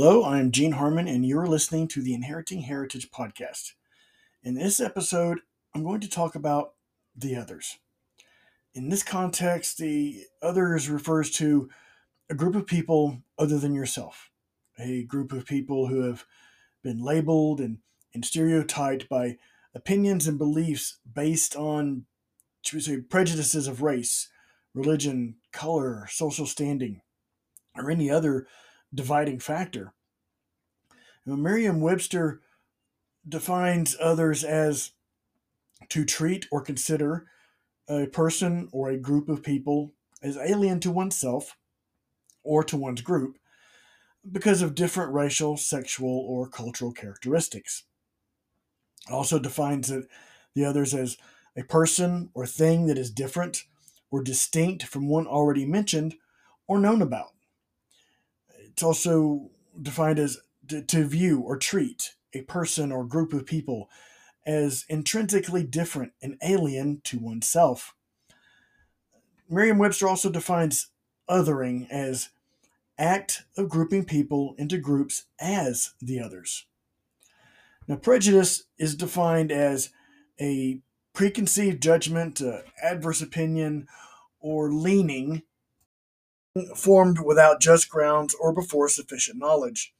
Hello, I'm Gene Harmon, and you're listening to the Inheriting Heritage podcast. In this episode, I'm going to talk about the others. In this context, the others refers to a group of people other than yourself, a group of people who have been labeled and, and stereotyped by opinions and beliefs based on, should we say, prejudices of race, religion, color, social standing, or any other dividing factor. Merriam Webster defines others as to treat or consider a person or a group of people as alien to oneself or to one's group because of different racial, sexual, or cultural characteristics. It also defines it, the others as a person or thing that is different or distinct from one already mentioned or known about. It's also defined as to, to view or treat a person or group of people as intrinsically different and alien to oneself. Merriam Webster also defines othering as act of grouping people into groups as the others. Now, prejudice is defined as a preconceived judgment, uh, adverse opinion, or leaning formed without just grounds or before sufficient knowledge.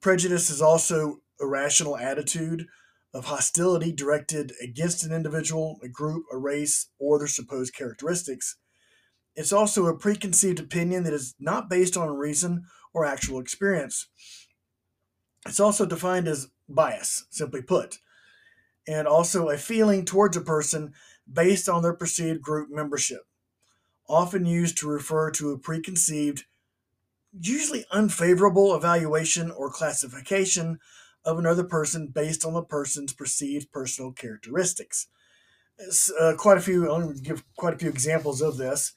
Prejudice is also a rational attitude of hostility directed against an individual, a group, a race, or their supposed characteristics. It's also a preconceived opinion that is not based on reason or actual experience. It's also defined as bias, simply put, and also a feeling towards a person based on their perceived group membership often used to refer to a preconceived, usually unfavorable evaluation or classification of another person based on the person's perceived personal characteristics. Uh, quite a few, I'm going to give quite a few examples of this.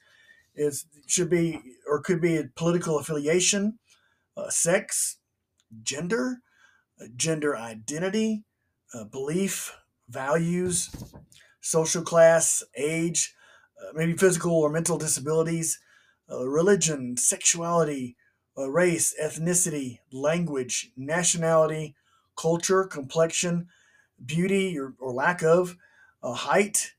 It should be or could be political affiliation, uh, sex, gender, uh, gender identity, uh, belief, values, social class, age, uh, maybe physical or mental disabilities, uh, religion, sexuality, uh, race, ethnicity, language, nationality, culture, complexion, beauty or, or lack of, height,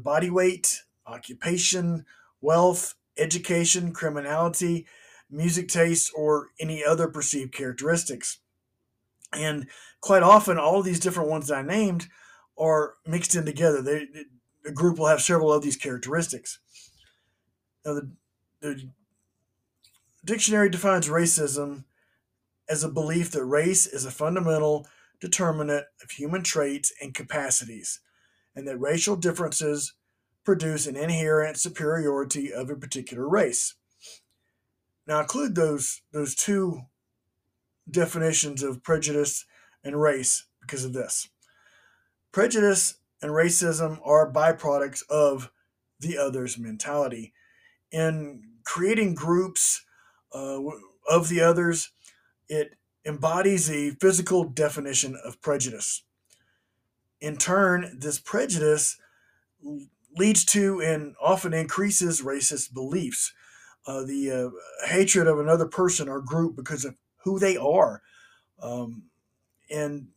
body weight, occupation, wealth, education, criminality, music taste, or any other perceived characteristics. And quite often, all of these different ones I named are mixed in together. They, a group will have several of these characteristics. Now, the, the dictionary defines racism as a belief that race is a fundamental determinant of human traits and capacities, and that racial differences produce an inherent superiority of a particular race. Now, include those those two definitions of prejudice and race because of this. Prejudice and racism are byproducts of the others mentality. In creating groups uh, of the others, it embodies a physical definition of prejudice. In turn, this prejudice leads to and often increases racist beliefs. Uh, the uh, hatred of another person or group because of who they are. Um, and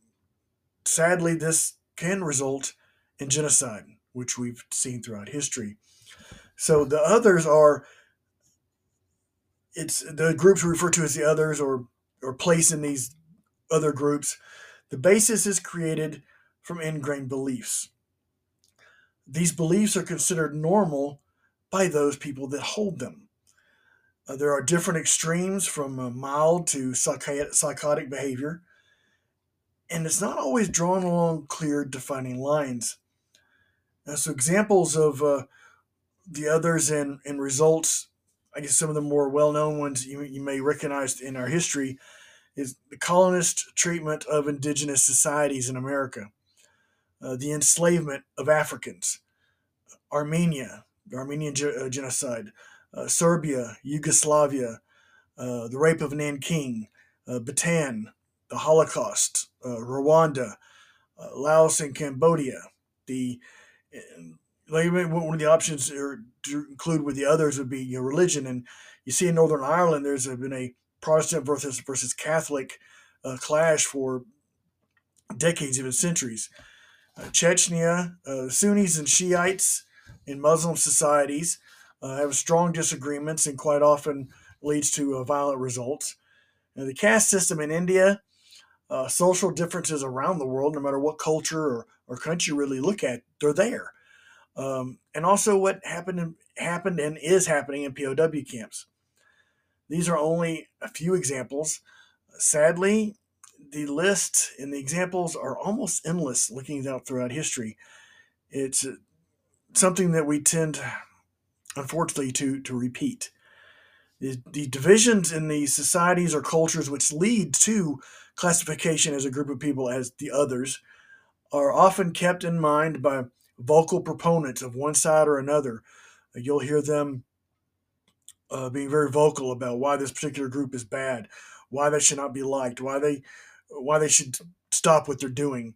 sadly, this can result in genocide, which we've seen throughout history. So the others are it's the groups referred to as the others or or place in these other groups. The basis is created from ingrained beliefs. These beliefs are considered normal by those people that hold them. Uh, there are different extremes from uh, mild to psychotic, psychotic behavior, and it's not always drawn along clear defining lines. Uh, so examples of uh, the others and, and results, I guess some of the more well-known ones you, you may recognize in our history is the colonist treatment of indigenous societies in America, uh, the enslavement of Africans, Armenia, the Armenian ge- uh, genocide, uh, Serbia, Yugoslavia, uh, the rape of Nanking, Bataan, the Holocaust, Rwanda, Laos and Cambodia, the like one of the options to include with the others would be your religion. And you see in Northern Ireland, there's been a Protestant versus versus Catholic uh, clash for decades, even centuries. Uh, Chechnya, uh, Sunnis and Shiites in Muslim societies uh, have strong disagreements and quite often leads to uh, violent results. The caste system in India, uh, social differences around the world, no matter what culture or, or country you really look at, they're there. Um, and also what happened happened and is happening in POW camps. These are only a few examples. Sadly, the list and the examples are almost endless looking out throughout history. It's uh, something that we tend, unfortunately, to, to repeat. The, the divisions in the societies or cultures which lead to classification as a group of people as the others are often kept in mind by vocal proponents of one side or another. You'll hear them uh, being very vocal about why this particular group is bad, why they should not be liked, why they why they should stop what they're doing.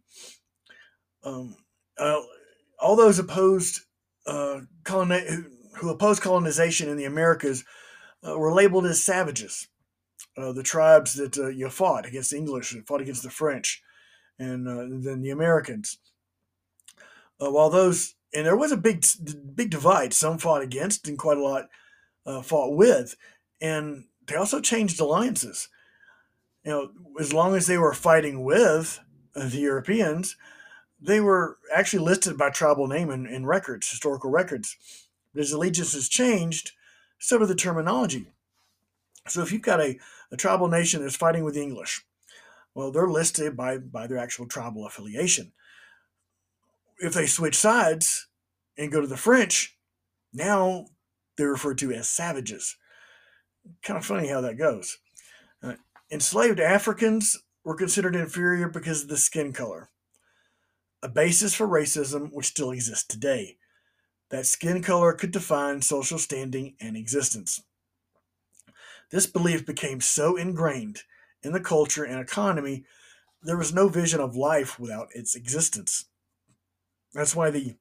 Um, uh, all those opposed uh, coloni- who opposed colonization in the Americas uh, were labeled as savages. Uh, the tribes that uh, you fought against the English, and fought against the French, and uh, then the Americans. Uh, while those and there was a big big divide. Some fought against, and quite a lot uh, fought with, and they also changed alliances you know, as long as they were fighting with the Europeans, they were actually listed by tribal name in, in records, historical records. But as allegiances changed, so did the terminology. So if you've got a, a tribal nation that's fighting with the English, well, they're listed by, by their actual tribal affiliation. If they switch sides and go to the French, now they're referred to as savages. Kind of funny how that goes. Uh, enslaved Africans were considered inferior because of the skin color, a basis for racism which still exists today. That skin color could define social standing and existence. This belief became so ingrained in the culture and economy, there was no vision of life without its existence. That's why the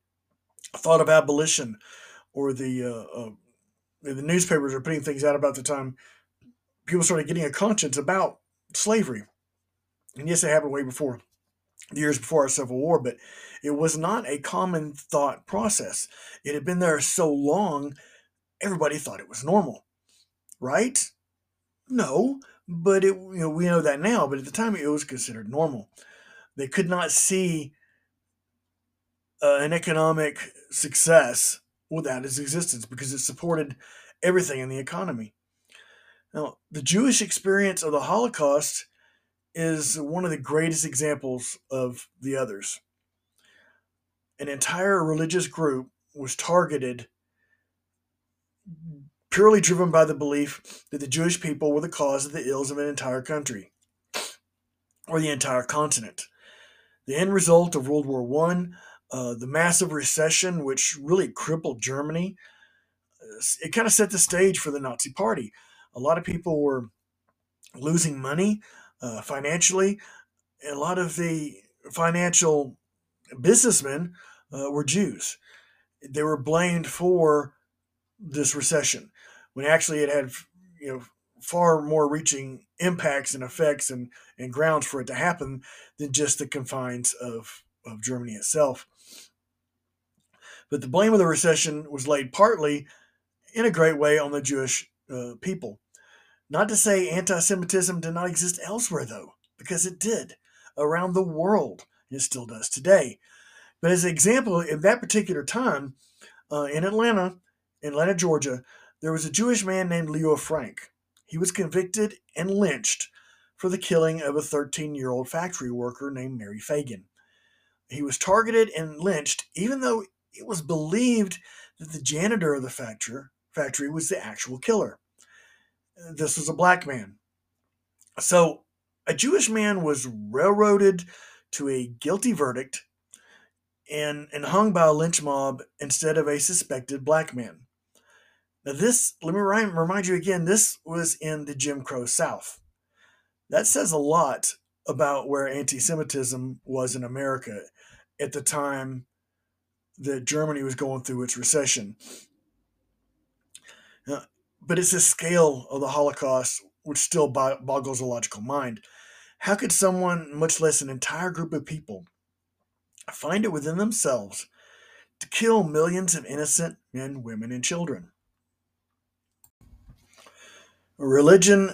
thought of abolition or the uh, uh, the newspapers are putting things out about the time people started getting a conscience about slavery. And yes, it happened way before, years before our Civil War, but it was not a common thought process. It had been there so long, everybody thought it was normal, right? No, but it you know we know that now, but at the time it was considered normal. They could not see uh, an economic success without its existence because it supported everything in the economy. Now, the Jewish experience of the Holocaust is one of the greatest examples of the others. An entire religious group was targeted purely driven by the belief that the Jewish people were the cause of the ills of an entire country or the entire continent. The end result of World War I, uh, the massive recession, which really crippled Germany, it kind of set the stage for the Nazi Party a lot of people were losing money uh, financially. A lot of the financial businessmen uh, were Jews. They were blamed for this recession when actually it had you know far more reaching impacts and effects and, and grounds for it to happen than just the confines of, of Germany itself. But the blame of the recession was laid partly in a great way on the Jewish uh, people. Not to say anti Semitism did not exist elsewhere, though, because it did around the world. It still does today. But as an example, in that particular time, uh, in Atlanta, Atlanta, Georgia, there was a Jewish man named Leo Frank. He was convicted and lynched for the killing of a 13 year old factory worker named Mary Phagan. He was targeted and lynched, even though it was believed that the janitor of the factory, factory was the actual killer this was a black man. So a Jewish man was railroaded to a guilty verdict and, and hung by a lynch mob instead of a suspected black man. Now, this, let me remind you again, this was in the Jim Crow South. That says a lot about where anti Semitism was in America at the time that Germany was going through its recession. Now, but it's the scale of the Holocaust which still boggles the logical mind. How could someone, much less an entire group of people, find it within themselves to kill millions of innocent men, women, and children? Religion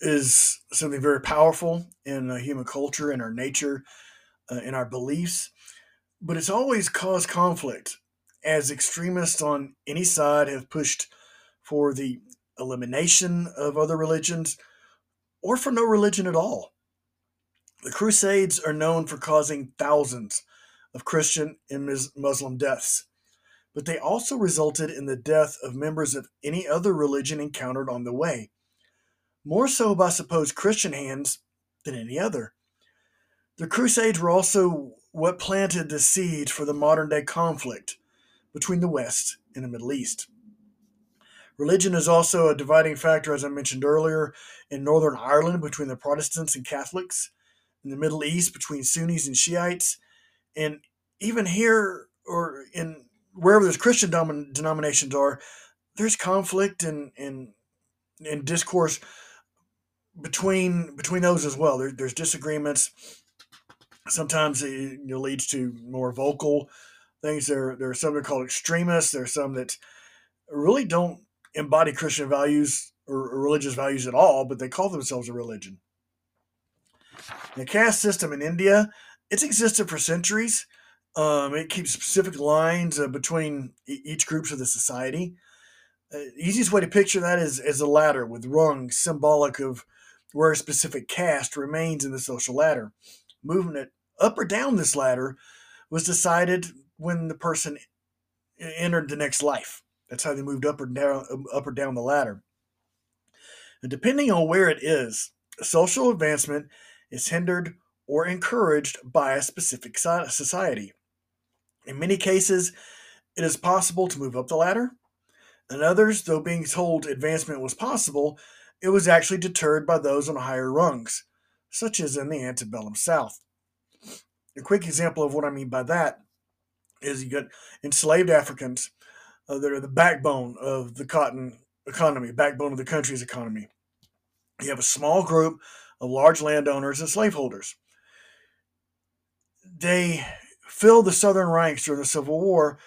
is something very powerful in human culture, in our nature, uh, in our beliefs, but it's always caused conflict as extremists on any side have pushed for the elimination of other religions or for no religion at all. The Crusades are known for causing thousands of Christian and Muslim deaths, but they also resulted in the death of members of any other religion encountered on the way, more so by supposed Christian hands than any other. The Crusades were also what planted the seed for the modern day conflict between the West and the Middle East. Religion is also a dividing factor, as I mentioned earlier, in Northern Ireland between the Protestants and Catholics, in the Middle East between Sunnis and Shiites, and even here or in wherever there's Christian denominations are, there's conflict and and, and discourse between between those as well. There, there's disagreements. Sometimes it leads to more vocal things. There, there are some that are called extremists. There are some that really don't embody Christian values or, religious values at all, but they call themselves a religion. The caste system in India, it's existed for centuries. Um, it keeps specific lines uh, between each groups of the society. Uh, easiest way to picture that is as a ladder with rungs symbolic of where a specific caste remains in the social ladder. Moving it up or down this ladder was decided when the person entered the next life. That's how they moved up or down uh, up or down the ladder. And depending on where it is, social advancement is hindered or encouraged by a specific society. In many cases, it is possible to move up the ladder. In others, though being told advancement was possible, it was actually deterred by those on higher rungs, such as in the antebellum South. A quick example of what I mean by that is you got enslaved Africans uh, that are the backbone of the cotton economy, backbone of the country's economy. You have a small group of large landowners and slaveholders. They filled the southern ranks during the Civil War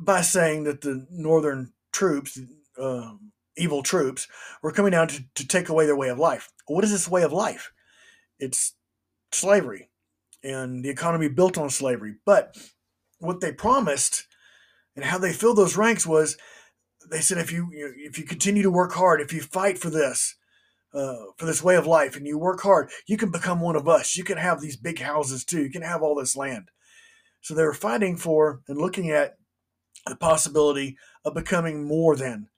by saying that the northern troops, uh, evil troops, were coming down to, to take away their way of life. What is this way of life? It's slavery and the economy built on slavery. But what they promised and how they filled those ranks was they said if you if you continue to work hard, if you fight for this, uh, for this way of life, and you work hard, you can become one of us. You can have these big houses too. You can have all this land. So they were fighting for and looking at the possibility of becoming more than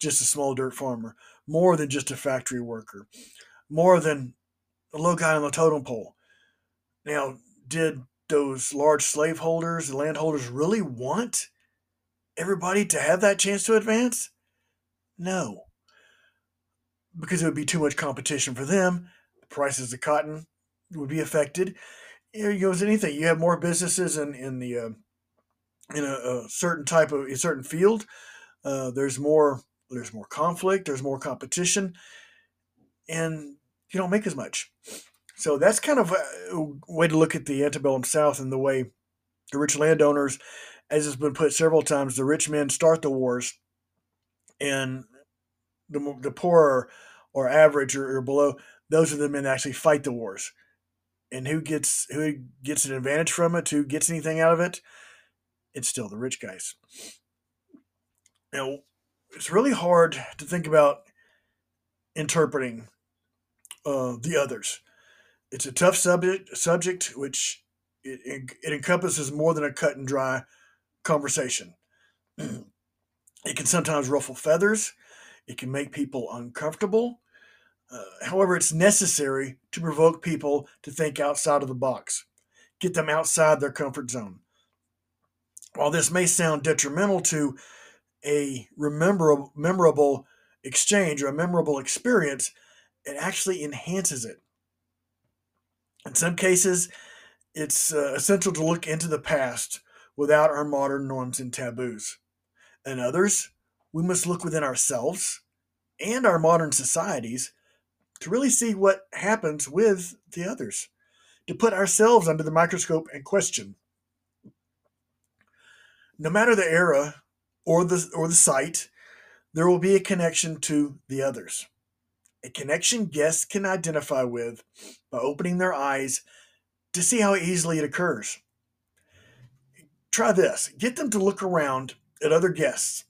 just a small dirt farmer, more than just a factory worker, more than a low guy on the totem pole. Now, did those large slaveholders, the landholders really want everybody to have that chance to advance? No. Because it would be too much competition for them. The prices of cotton would be affected. It goes anything. You have more businesses in, in the uh, in a, a, certain type of a certain field. Uh, there's more there's more conflict. There's more competition, and you don't make as much. So that's kind of a way to look at the antebellum South and the way the rich landowners, as has been put several times, the rich men start the wars, and the, the poor or average or, or below, those are the men that actually fight the wars. And who gets who gets an advantage from it? Who gets anything out of it? It's still the rich guys. Now, it's really hard to think about interpreting uh, the others it's a tough subject, subject which it, it encompasses more than a cut and dry conversation. it can sometimes ruffle feathers. It can make people uncomfortable. Uh, however, it's necessary to provoke people to think outside of the box, get them outside their comfort zone. While this may sound detrimental to a memorable, memorable exchange or a memorable experience, it actually enhances it. In some cases, it's uh, essential to look into the past without our modern norms and taboos. In others, we must look within ourselves and our modern societies to really see what happens with the others, to put ourselves under the microscope and question. No matter the era or the or the site, there will be a connection to the others. A connection guests can identify with by opening their eyes to see how easily it occurs. Try this. Get them to look around at other guests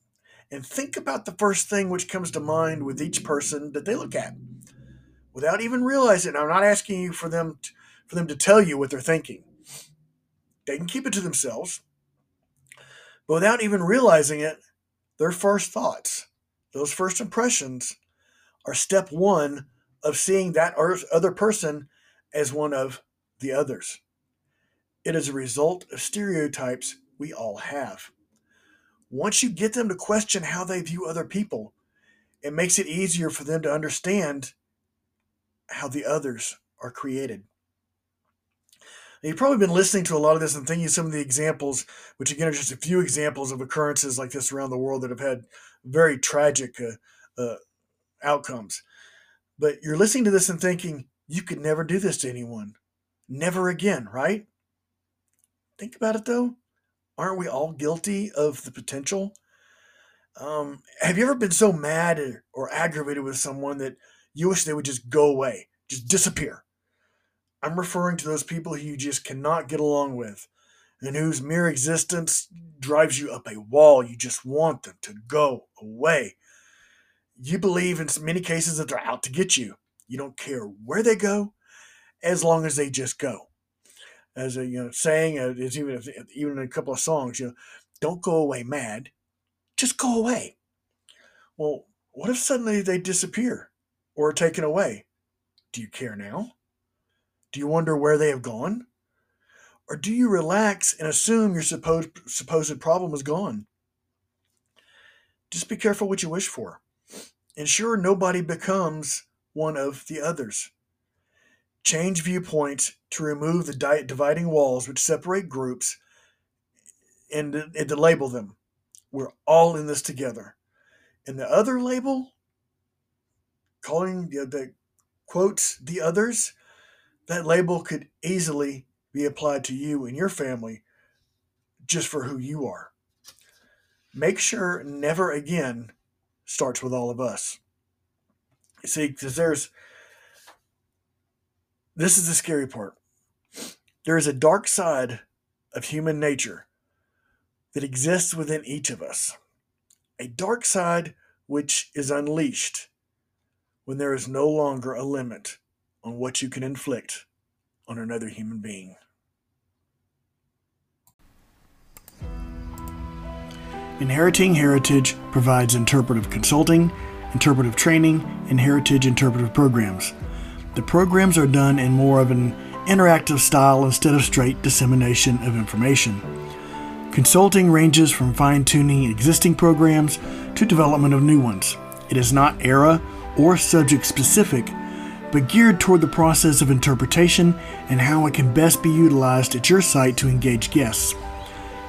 and think about the first thing which comes to mind with each person that they look at without even realizing i'm not asking you for them to, for them to tell you what they're thinking they can keep it to themselves but without even realizing it their first thoughts those first impressions are step one of seeing that other person as one of the others it is a result of stereotypes we all have once you get them to question how they view other people, it makes it easier for them to understand how the others are created. You've probably been listening to a lot of this and thinking some of the examples, which again are just a few examples of occurrences like this around the world that have had very tragic uh, uh, outcomes. But you're listening to this and thinking, you could never do this to anyone. Never again, right? Think about it though aren't we all guilty of the potential? Um, have you ever been so mad or aggravated with someone that you wish they would just go away, just disappear? I'm referring to those people who you just cannot get along with and whose mere existence drives you up a wall. You just want them to go away. You believe in many cases that they're out to get you. You don't care where they go as long as they just go. As a you know saying uh, it's even even in a couple of songs you know don't go away mad just go away. Well what if suddenly they disappear or are taken away? Do you care now? Do you wonder where they have gone? Or do you relax and assume your supposed supposed problem is gone? Just be careful what you wish for ensure nobody becomes one of the others change viewpoints to remove the dividing walls which separate groups and, and to label them. We're all in this together. And the other label, calling the, the quotes the others, that label could easily be applied to you and your family just for who you are. Make sure never again starts with all of us. You see, because there's this is the scary part. There is a dark side of human nature that exists within each of us. A dark side which is unleashed when there is no longer a limit on what you can inflict on another human being. Inheriting Heritage provides interpretive consulting, interpretive training, and heritage interpretive programs. The programs are done in more of an interactive style instead of straight dissemination of information. Consulting ranges from fine tuning existing programs to development of new ones. It is not era or subject specific, but geared toward the process of interpretation and how it can best be utilized at your site to engage guests.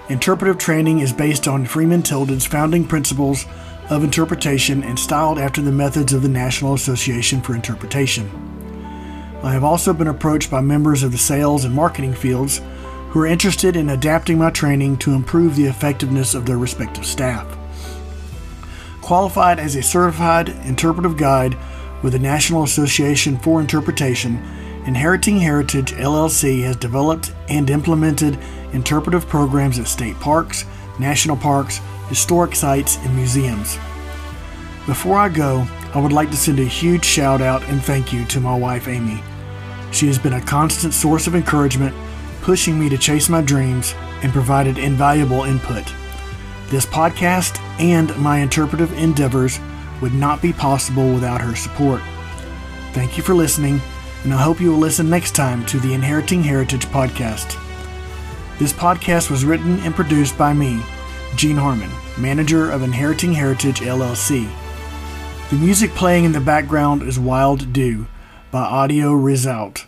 Interpretive training is based on Freeman Tilden's founding principles of interpretation and styled after the methods of the National Association for Interpretation. I have also been approached by members of the sales and marketing fields who are interested in adapting my training to improve the effectiveness of their respective staff. Qualified as a certified interpretive guide with the National Association for Interpretation, Inheriting Heritage LLC has developed and implemented interpretive programs at state parks, national parks, historic sites, and museums. Before I go, I would like to send a huge shout out and thank you to my wife Amy. She has been a constant source of encouragement, pushing me to chase my dreams and provided invaluable input. This podcast and my interpretive endeavors would not be possible without her support. Thank you for listening, and I hope you will listen next time to the Inheriting Heritage podcast. This podcast was written and produced by me, Gene Harmon, manager of Inheriting Heritage LLC. The music playing in the background is Wild Dew by Audio Result.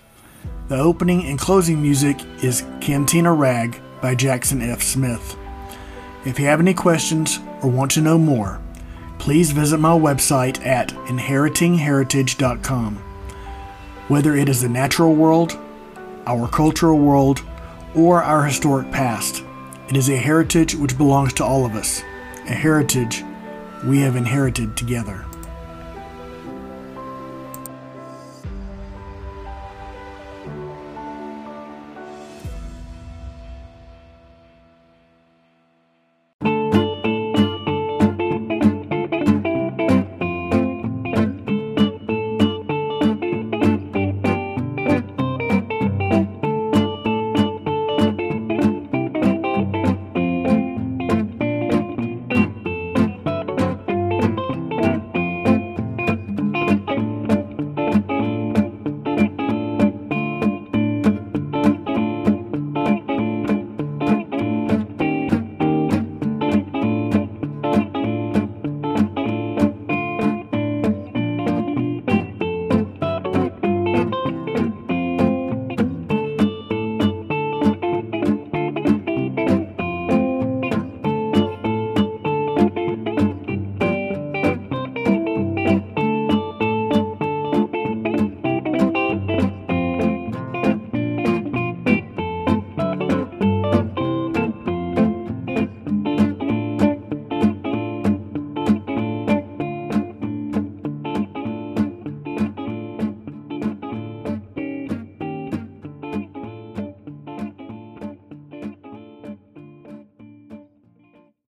The opening and closing music is Cantina Rag by Jackson F. Smith. If you have any questions or want to know more, please visit my website at inheritingheritage.com. Whether it is the natural world, our cultural world, or our historic past, it is a heritage which belongs to all of us, a heritage we have inherited together.